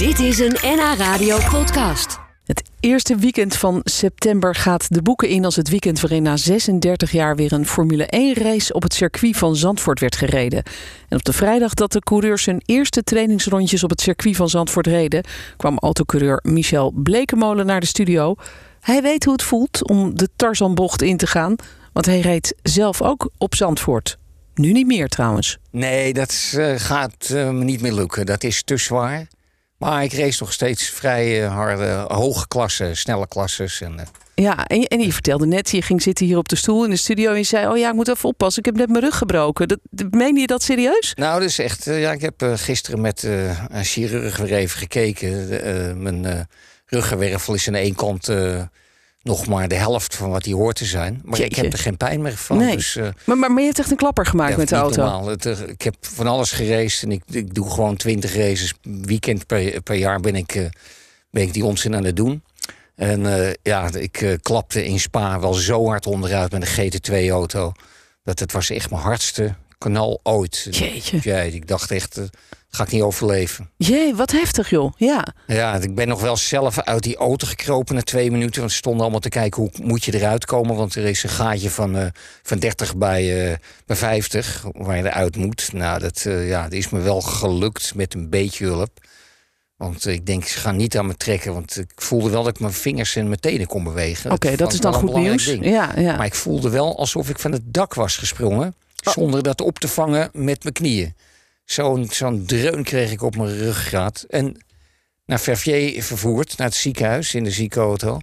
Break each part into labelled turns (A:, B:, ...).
A: Dit is een NH Radio podcast.
B: Het eerste weekend van september gaat de boeken in als het weekend waarin na 36 jaar weer een Formule 1 race op het circuit van Zandvoort werd gereden. En op de vrijdag dat de coureurs hun eerste trainingsrondjes op het circuit van Zandvoort reden, kwam autocoureur Michel Blekemolen naar de studio. Hij weet hoe het voelt om de Tarzanbocht in te gaan, want hij reed zelf ook op Zandvoort. Nu niet meer trouwens.
C: Nee, dat eh, gaat eh, me niet meer lukken. Dat is te zwaar. Maar ik race nog steeds vrij eh, harde, hoge klassen, snelle klasses. En, eh,
B: Ja, en je, en je vertelde net, je ging zitten hier op de stoel in de studio en je zei: Oh ja, ik moet even oppassen, ik heb net mijn rug gebroken. Dat, dat- meen je dat serieus?
C: Nou, dus echt, eh, ja, ik heb gisteren met een chirurg weer even gekeken. Mijn ruggenwervel is aan één kant nog maar de helft van wat die hoort te zijn. Maar ik heb er geen pijn meer van.
B: Nee.
C: Dus, eh,
B: Maar, maar, maar je hebt echt een klapper gemaakt met de auto.
C: Het, eh, ik heb van alles geraced en ik, ik doe gewoon twintig races. Weekend per, per jaar ben ik, eh, ben ik die onzin aan het doen. En ja, ik klapte in Spa wel zo hard onderuit met een GT2-auto. Dat het was echt mijn hardste kanaal ooit.
B: Jeetje.
C: Ik dacht echt, eh, ga ik niet overleven.
B: Jee, wat heftig joh. Ja.
C: Ja, ik ben nog wel zelf uit die auto gekropen na twee minuten. Want ze stonden allemaal te kijken hoe moet je eruit komen. Want er is een gaatje van, eh, van 30 bij, eh, bij 50 waar je eruit moet. Nou, dat, ja, dat is me wel gelukt met een beetje hulp. Want ik denk, ze gaan niet aan me trekken. Want ik voelde wel dat ik mijn vingers en mijn tenen kon bewegen.
B: Oké, dat is dan goed nieuws.
C: ding.
B: Ja, ja.
C: Maar ik voelde wel alsof ik van het dak was gesprongen.
B: Oh.
C: Zonder dat op te vangen met mijn knieën. Zo'n zo'n dreun kreeg ik op mijn ruggraat. En naar Verviers vervoerd, naar het ziekenhuis in de ziekenauto.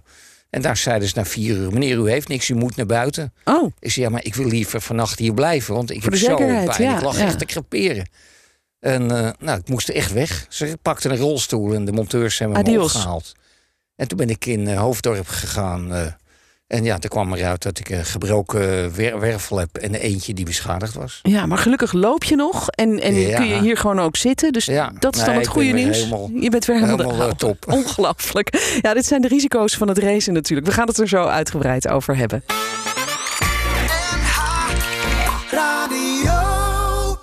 C: En daar zeiden ze na vier uur: Meneer, u heeft niks, u moet naar buiten.
B: Oh,
C: Ik zei: Ja, maar ik wil liever vannacht hier blijven. Want ik
B: Voor
C: heb zo pijn.
B: ja,
C: ik lag
B: ja.
C: echt te creperen. En eh, nou, ik moest echt weg. Ze pakten een rolstoel en de monteurs hebben me
B: Adios.
C: opgehaald. En toen ben ik in eh, Hoofddorp gegaan. eh, en ja, toen kwam eruit dat ik een gebroken wer- wervel heb en eentje die beschadigd was.
B: ja, maar gelukkig loop je nog en, en
C: Ja.
B: kun je hier gewoon ook zitten. Dus
C: Ja.
B: dat is dan
C: Nee,
B: het goede nieuws.
C: helemaal-
B: je bent weer helemaal,
C: helemaal,
B: de-
C: eh, top.
B: Ongelooflijk. Ja, dit zijn de risico's van het racen natuurlijk. We gaan het er zo uitgebreid over hebben.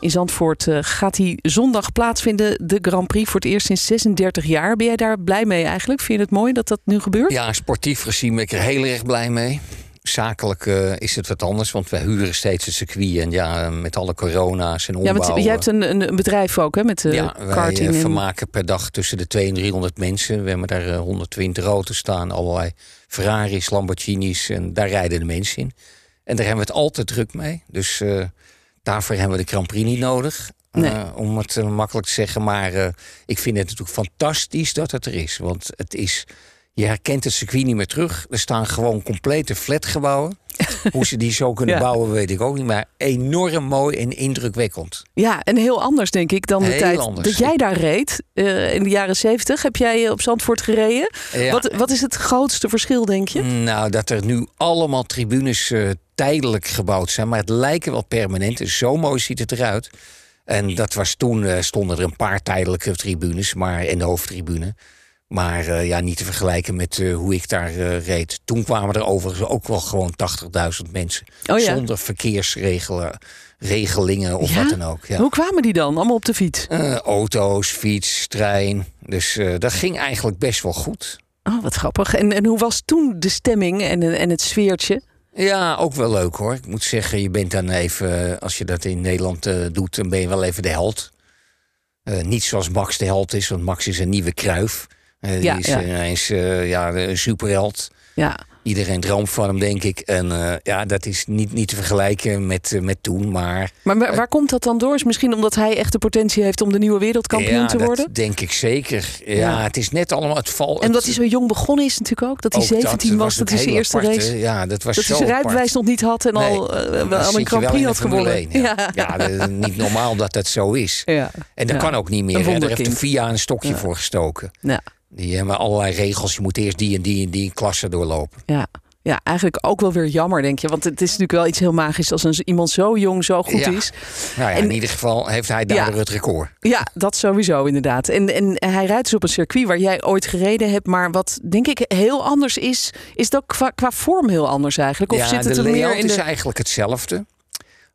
B: In Zandvoort eh, gaat die zondag plaatsvinden, de Grand Prix, voor het eerst sinds 36 jaar. Ben jij daar blij mee eigenlijk? Vind je het mooi dat dat nu gebeurt?
C: Ja, sportief gezien ben ik er heel erg blij mee. Zakelijk eh, is het wat anders, want wij huren steeds het circuit. En ja, met alle corona's en
B: Ja,
C: ombouwen...
B: want jij hebt een, een, een bedrijf ook, hè, met de
C: ja, wij
B: karting. en-
C: vermaken per dag tussen de 200 en 300 mensen. We hebben daar eh, 120 auto's staan, allerlei Ferraris, Lamborghinis. En daar rijden de mensen in. En daar hebben we het altijd druk mee. Dus daarvoor hebben we de Grand Prix niet nodig. eh, om het eh, makkelijk te zeggen. Maar eh, ik vind het natuurlijk fantastisch dat het er is. Want het is... Je herkent het circuit niet meer terug. Er staan gewoon complete flatgebouwen. Hoe ze die zo kunnen
B: Ja.
C: bouwen, weet ik ook niet. Maar enorm mooi en indrukwekkend.
B: Ja, en heel anders denk ik dan de
C: Heel
B: tijd
C: anders.
B: dat jij daar reed. eh, in de jaren 70 heb jij eh, op Zandvoort gereden.
C: Ja.
B: Wat, wat is het grootste verschil, denk je?
C: Nou, dat er nu allemaal tribunes eh, tijdelijk gebouwd zijn. Maar het lijken wel permanent. Dus zo mooi ziet het eruit. En dat was toen, stonden er een paar tijdelijke tribunes. Maar, en de hoofdtribune. Maar eh, ja, niet te vergelijken met eh, hoe ik daar eh, reed. Toen kwamen er overigens ook wel gewoon 80.000 mensen.
B: Oh ja.
C: Zonder verkeersregelingen regelingen of
B: Ja?
C: wat dan ook. Ja.
B: Hoe kwamen die dan? Allemaal op de fiets?
C: Auto's, fiets, trein. Dus dat ging eigenlijk best wel goed.
B: Oh, wat grappig. En, en hoe was toen de stemming en, en het sfeertje?
C: Ja, ook wel leuk hoor. Ik moet zeggen, je bent dan even, als je dat in Nederland doet, dan ben je wel even de held. Niet zoals Max de held is, want Max is een nieuwe kruif. Die
B: Ja,
C: is
B: ja.
C: ineens eh, ja, een superheld.
B: Ja,
C: Iedereen droomt van hem, denk ik. En eh, ja, dat is niet, niet te vergelijken met, eh, met toen. Maar
B: maar waar, waar komt dat dan door? Is misschien omdat hij echt de potentie heeft om de nieuwe wereldkampioen
C: ja,
B: te worden?
C: dat denk ik zeker. Ja,
B: Ja.
C: het is net allemaal het val.
B: En dat hij zo jong begonnen is natuurlijk ook. Dat hij
C: ook
B: 17 was, dat hij zijn eerste
C: aparte.
B: race...
C: Ja, dat was
B: Dat
C: zo
B: hij zijn
C: apart.
B: rijbewijs nog niet had en
C: Nee,
B: al, eh, al een Grand Prix had gewonnen.
C: 1, ja.
B: Ja.
C: Dat is niet normaal dat dat zo is.
B: Ja.
C: En dat kan ook niet meer. Daar heeft de. FIA een stokje voor gestoken.
B: Ja.
C: Die hebben allerlei regels. Je moet eerst die en die en die klasse doorlopen.
B: Ja. ja, eigenlijk ook wel weer jammer, denk je. Want het is natuurlijk wel iets heel magisch als een, iemand zo jong zo goed
C: Ja.
B: is.
C: Nou ja,
B: En-
C: in ieder geval heeft hij
B: Ja.
C: het record.
B: Ja, dat sowieso inderdaad. En, en hij rijdt dus op een circuit waar jij ooit gereden hebt. Maar wat denk ik heel anders is, is dat qua, qua vorm heel anders eigenlijk. Of
C: ja,
B: zit het
C: de
B: er meer in
C: is eigenlijk hetzelfde.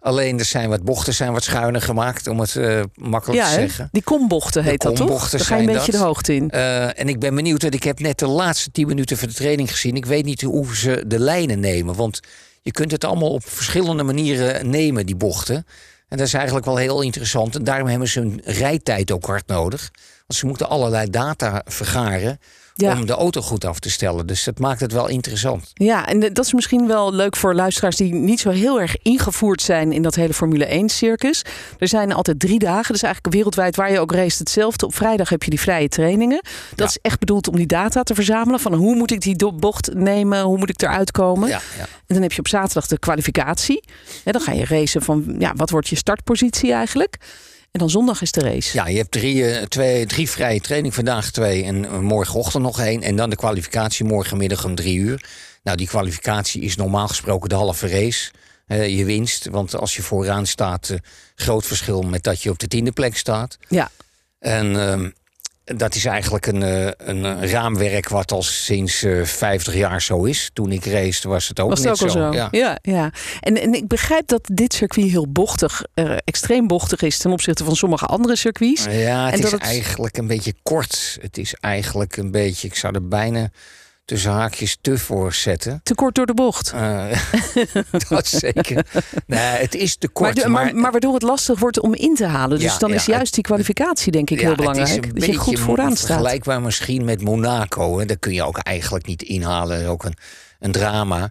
C: Alleen er zijn wat bochten zijn wat schuiner gemaakt, om het uh, makkelijk
B: ja,
C: te zeggen.
B: Die kombochten heet dat toch? Daar ga je een beetje
C: dat.
B: de hoogte in.
C: Uh, en ik ben benieuwd, want ik heb net de laatste 10 minuten van de training gezien. Ik weet niet hoe ze de lijnen nemen. Want je kunt het allemaal op verschillende manieren nemen, die bochten. En dat is eigenlijk wel heel interessant. En daarom hebben ze een rijtijd ook hard nodig. Want ze moeten allerlei data vergaren om de auto goed af te stellen. Dus dat maakt het wel interessant.
B: Ja, en dat is misschien wel leuk voor luisteraars die niet zo heel erg ingevoerd zijn in dat hele Formule 1 circus. Er zijn altijd drie dagen, dus eigenlijk wereldwijd waar je ook race hetzelfde. Op vrijdag heb je die vrije trainingen. Dat is echt bedoeld om die data te verzamelen. Van hoe moet ik die bocht nemen, hoe moet ik eruit komen. Ja, ja. En dan heb je op zaterdag de kwalificatie. En dan ga je racen van ja, wat wordt je startpositie eigenlijk. En dan zondag is de race.
C: Ja, je hebt drie, eh, twee, drie vrije training. Vandaag twee en morgenochtend nog één. En dan de kwalificatie morgenmiddag om drie uur. Nou, die kwalificatie is normaal gesproken de halve race. Uh, je winst. Want als je vooraan staat, uh, groot verschil met dat je op de tiende plek staat.
B: Ja.
C: En uh, dat is eigenlijk een, eh, een raamwerk wat al sinds 50 eh, jaar zo is. Toen ik race was het ook
B: was
C: het
B: ook zo. Ja. ja, ja. En, en ik begrijp dat dit circuit heel bochtig, uh, extreem bochtig is ten opzichte van sommige andere circuits.
C: Ja, het
B: en
C: is eigenlijk een beetje kort. Het is eigenlijk een beetje, ik zou er bijna tussen haakjes te voorzetten.
B: Te kort door de bocht.
C: Uh, dat zeker. Nee, het is te kort.
B: Maar, maar, maar, waardoor het lastig wordt om in te halen. Dus dan is juist die kwalificatie denk ik heel belangrijk. Dat je goed vooraan staat.
C: Vergelijkbaar misschien met Monaco. Hè. Daar kun je ook eigenlijk niet inhalen. Ook een, een drama.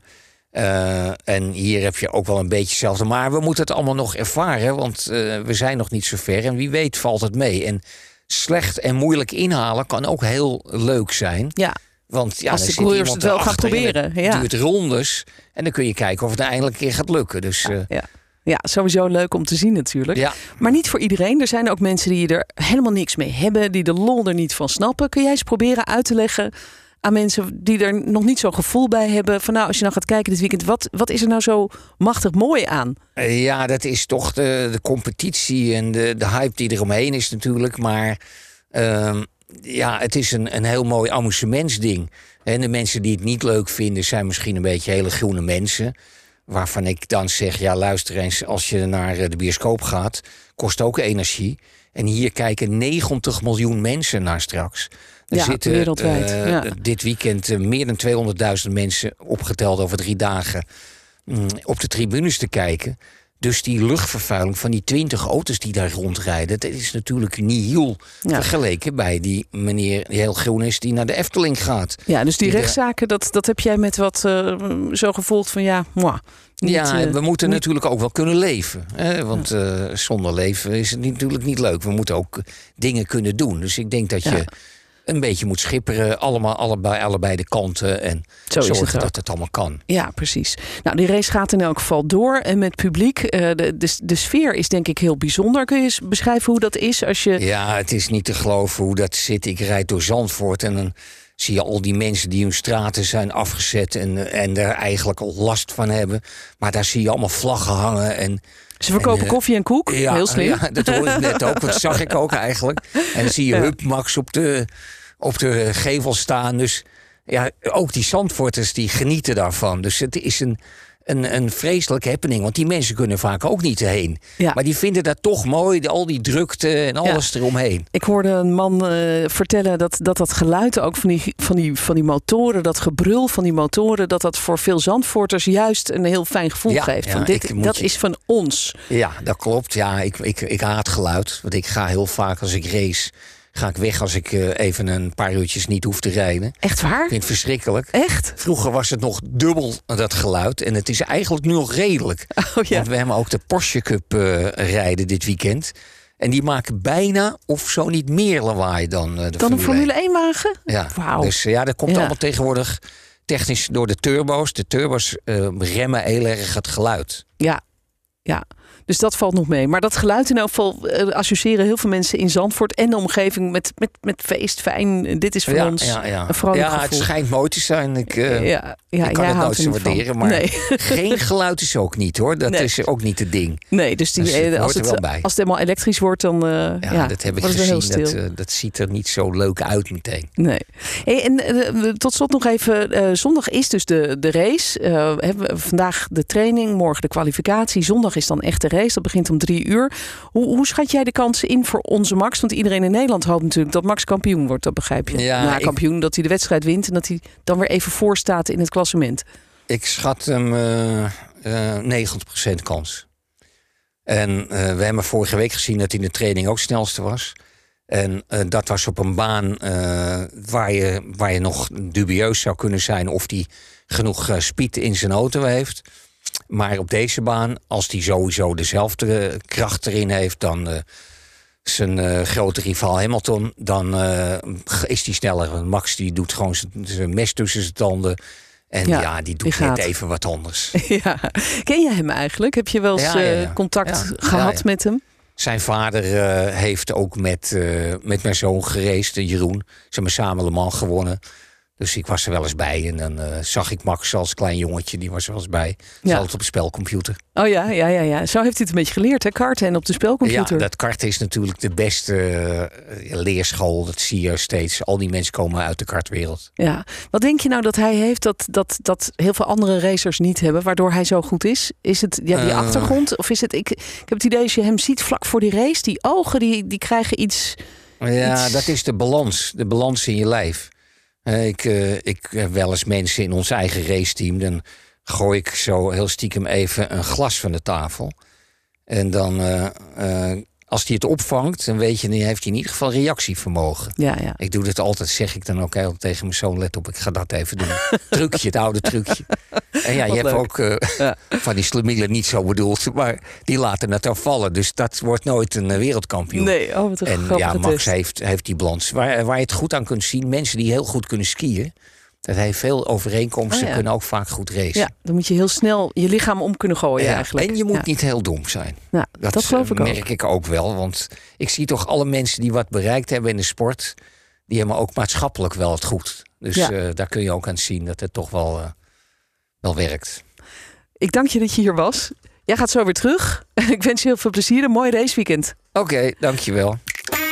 C: Uh, en hier heb je ook wel een beetje hetzelfde. Maar we moeten het allemaal nog ervaren. Want uh, we zijn nog niet zo ver. En wie weet valt het mee. En slecht en moeilijk inhalen kan ook heel leuk zijn.
B: Ja.
C: Want ja,
B: als de coureurs het wel gaan proberen.
C: Het
B: ja.
C: duurt rondes. En dan kun je kijken of het eindelijk een keer gaat lukken. Dus,
B: ja, ja. ja, sowieso leuk om te zien natuurlijk.
C: Ja.
B: Maar niet voor iedereen. Er zijn ook mensen die er helemaal niks mee hebben. Die de lol er niet van snappen. Kun jij eens proberen uit te leggen aan mensen die er nog niet zo'n gevoel bij hebben. Van nou, als je nou gaat kijken dit weekend. Wat, wat is er nou zo machtig mooi aan?
C: Ja, dat is toch de, de competitie en de, de hype die eromheen is natuurlijk. Maar... Uh, ja, het is een, een heel mooi amusementsding. En de mensen die het niet leuk vinden, zijn misschien een beetje hele groene mensen. Waarvan ik dan zeg, ja luister eens, als je naar de bioscoop gaat, kost ook energie. En hier kijken 90 miljoen mensen naar straks.
B: Er ja, zitten wereldwijd. Uh, ja.
C: dit weekend uh, meer dan 200.000 mensen opgeteld over drie dagen mm, op de tribunes te kijken. Dus die luchtvervuiling van die twintig auto's die daar rondrijden, dat is natuurlijk nihil ja. vergeleken bij die meneer die heel groen is die naar de Efteling gaat.
B: Ja, dus die, die rechtszaken, dat, dat heb jij met wat uh, zo gevoeld van ja, moi,
C: niet, ja, uh, we moeten niet... natuurlijk ook wel kunnen leven. Hè? Want uh, zonder leven is het natuurlijk niet leuk. We moeten ook dingen kunnen doen. Dus ik denk dat je een beetje moet schipperen. Allemaal, allebei, allebei de kanten. En
B: Zo
C: zorgen
B: het
C: dat het allemaal kan.
B: Ja, precies. Nou, die race gaat in elk geval door. En met publiek. Uh, de, de, de sfeer is denk ik heel bijzonder. Kun je eens beschrijven hoe dat is als je.
C: Ja, het is niet te geloven hoe dat zit. Ik rijd door Zandvoort en dan zie je al die mensen die hun straten zijn afgezet en, en er eigenlijk al last van hebben. Maar daar zie je allemaal vlaggen hangen en
B: ze verkopen
C: en, uh,
B: koffie en koek.
C: Ja,
B: Heel slim.
C: Ja, dat hoorde ik net ook. Dat zag ik ook eigenlijk. En dan zie je ja. Hup Max op de, op de gevel staan. Dus ja, ook die Zandvoorters die genieten daarvan. Dus het is een, een, een vreselijke happening. Want die mensen kunnen vaak ook niet heen.
B: Ja.
C: Maar die vinden dat toch mooi. Al die drukte en alles ja. eromheen.
B: Ik hoorde een man uh, vertellen dat, dat dat geluid ook van die, van, die, van die motoren. Dat gebrul van die motoren. Dat dat voor veel Zandvoorters juist een heel fijn gevoel
C: ja,
B: geeft. Van dit, dat
C: je...
B: is van ons.
C: Ja, dat klopt. Ja, ik, ik, ik haat geluid. Want ik ga heel vaak als ik race ga ik weg als ik uh, even een paar uurtjes niet hoef te rijden.
B: Echt waar?
C: Ik vind het verschrikkelijk.
B: Echt?
C: Vroeger was het nog dubbel dat geluid. En het is eigenlijk nu nog redelijk.
B: Oh, ja.
C: Want we hebben ook de Porsche Cup uh, rijden dit weekend. En die maken bijna of zo niet meer lawaai dan de
B: Dan een Formule 1-wagen?
C: Ja.
B: Wauw.
C: Dus ja, dat komt
B: Ja.
C: allemaal tegenwoordig technisch door de turbo's. De turbo's remmen heel erg het geluid.
B: Ja, ja. Dus dat valt nog mee. Maar dat geluid in elk geval eh, associëren heel veel mensen in Zandvoort en de omgeving met, met, met feest, fijn. Dit is voor ons
C: ja, ja.
B: een vrolijk
C: Ja, het schijnt mooi te zijn. Ik, eh,
B: ja, ja,
C: ik kan
B: jij
C: het nooit zo waarderen. Maar
B: Nee.
C: geen geluid is ook niet hoor. Dat
B: Nee.
C: is ook niet het ding.
B: Nee, dus die,
C: Dus
B: als,
C: er
B: het,
C: wel bij.
B: als het helemaal elektrisch wordt, dan eh,
C: Ja,
B: ja,
C: dat heb ik gezien. Dat, eh, dat ziet er niet zo leuk uit meteen.
B: Nee. Hey, en tot slot nog even. zondag is dus de, de race. Hebben we vandaag de training, morgen de kwalificatie. Zondag is dan echt de race. Dat begint om drie uur. Hoe, hoe schat jij de kansen in voor onze Max? Want iedereen in Nederland hoopt natuurlijk dat Max kampioen wordt. Dat begrijp je.
C: Ja,
B: Na
C: ik-
B: kampioen, dat hij de wedstrijd wint. En dat hij dan weer even voor staat in het klassement.
C: Ik schat hem eh eh 90% kans. En eh, we hebben vorige week gezien dat hij in de training ook snelste was. En eh, dat was op een baan eh, waar, je, waar je nog dubieus zou kunnen zijn of hij genoeg eh, speed in zijn auto heeft. Maar op deze baan, als hij sowieso dezelfde kracht erin heeft dan eh, zijn eh, grote rivaal Hamilton, dan eh, is hij sneller. Max die doet gewoon zijn mes tussen zijn tanden. En
B: Ja,
C: ja, die doet net even wat anders.
B: ja. Ken jij hem eigenlijk? Heb je wel eens
C: Ja,
B: eh, contact gehad met hem?
C: Zijn vader eh, heeft ook met, eh, met mijn zoon gereisd, Jeroen. Ze hebben samen Le Mans gewonnen. Dus ik was er wel eens bij. En dan eh, zag ik Max als klein jongetje, die was er wel eens bij.
B: Ja.
C: altijd op een spelcomputer.
B: Oh ja, ja, ja, ja. Zo heeft hij het een beetje geleerd, hè? Karten en op de spelcomputer.
C: Ja, dat karten is natuurlijk de beste eh, leerschool. Dat zie je steeds. Al die mensen komen uit de kartwereld.
B: Ja. Wat denk je nou dat hij heeft dat, dat, dat heel veel andere racers niet hebben, waardoor hij zo goed is? Is het ja, die
C: Eh.
B: achtergrond? Of is het, ik, ik heb het idee als je hem ziet vlak voor die race, die ogen die, die krijgen iets.
C: Ja,
B: Iets-
C: dat is de balans. De balans in je lijf. Eh, ik, eh, ik heb wel eens mensen in ons eigen raceteam. Dan gooi ik zo heel stiekem even een glas van de tafel. En dan, eh, als die het opvangt, dan weet je, dan heeft hij in ieder geval reactievermogen.
B: Ja, ja.
C: Ik doe dit altijd, zeg ik dan ook heel tegen mijn zoon, let op, ik ga dat even doen. trucje, het oude trucje. En ja, je hebt ook eh,
B: Ja.
C: van die slemielen niet zo bedoeld, maar die laten het dan vallen. Dus dat wordt nooit een eh, wereldkampioen.
B: Nee, oh, wat een
C: En ja, Max heeft, heeft die balans. Waar, waar je het goed aan kunt zien, mensen die heel goed kunnen skiën, dat heeft veel overeenkomsten,
B: Oh ja.
C: kunnen ook vaak goed racen.
B: Ja, dan moet je heel snel je lichaam om kunnen gooien
C: Ja,
B: eigenlijk.
C: En je moet
B: Ja.
C: niet heel dom zijn.
B: Nou, dat, geloof
C: eh,
B: ik ook.
C: merk ik ook wel. Want ik zie toch alle mensen die wat bereikt hebben in de sport, die hebben ook maatschappelijk wel het goed. Dus eh, daar kun je ook aan zien dat het toch wel, eh, wel werkt.
B: Ik dank je dat je hier was. Jij gaat zo weer terug. ik wens je heel veel plezier. Een mooi raceweekend.
C: Oké, dankjewel.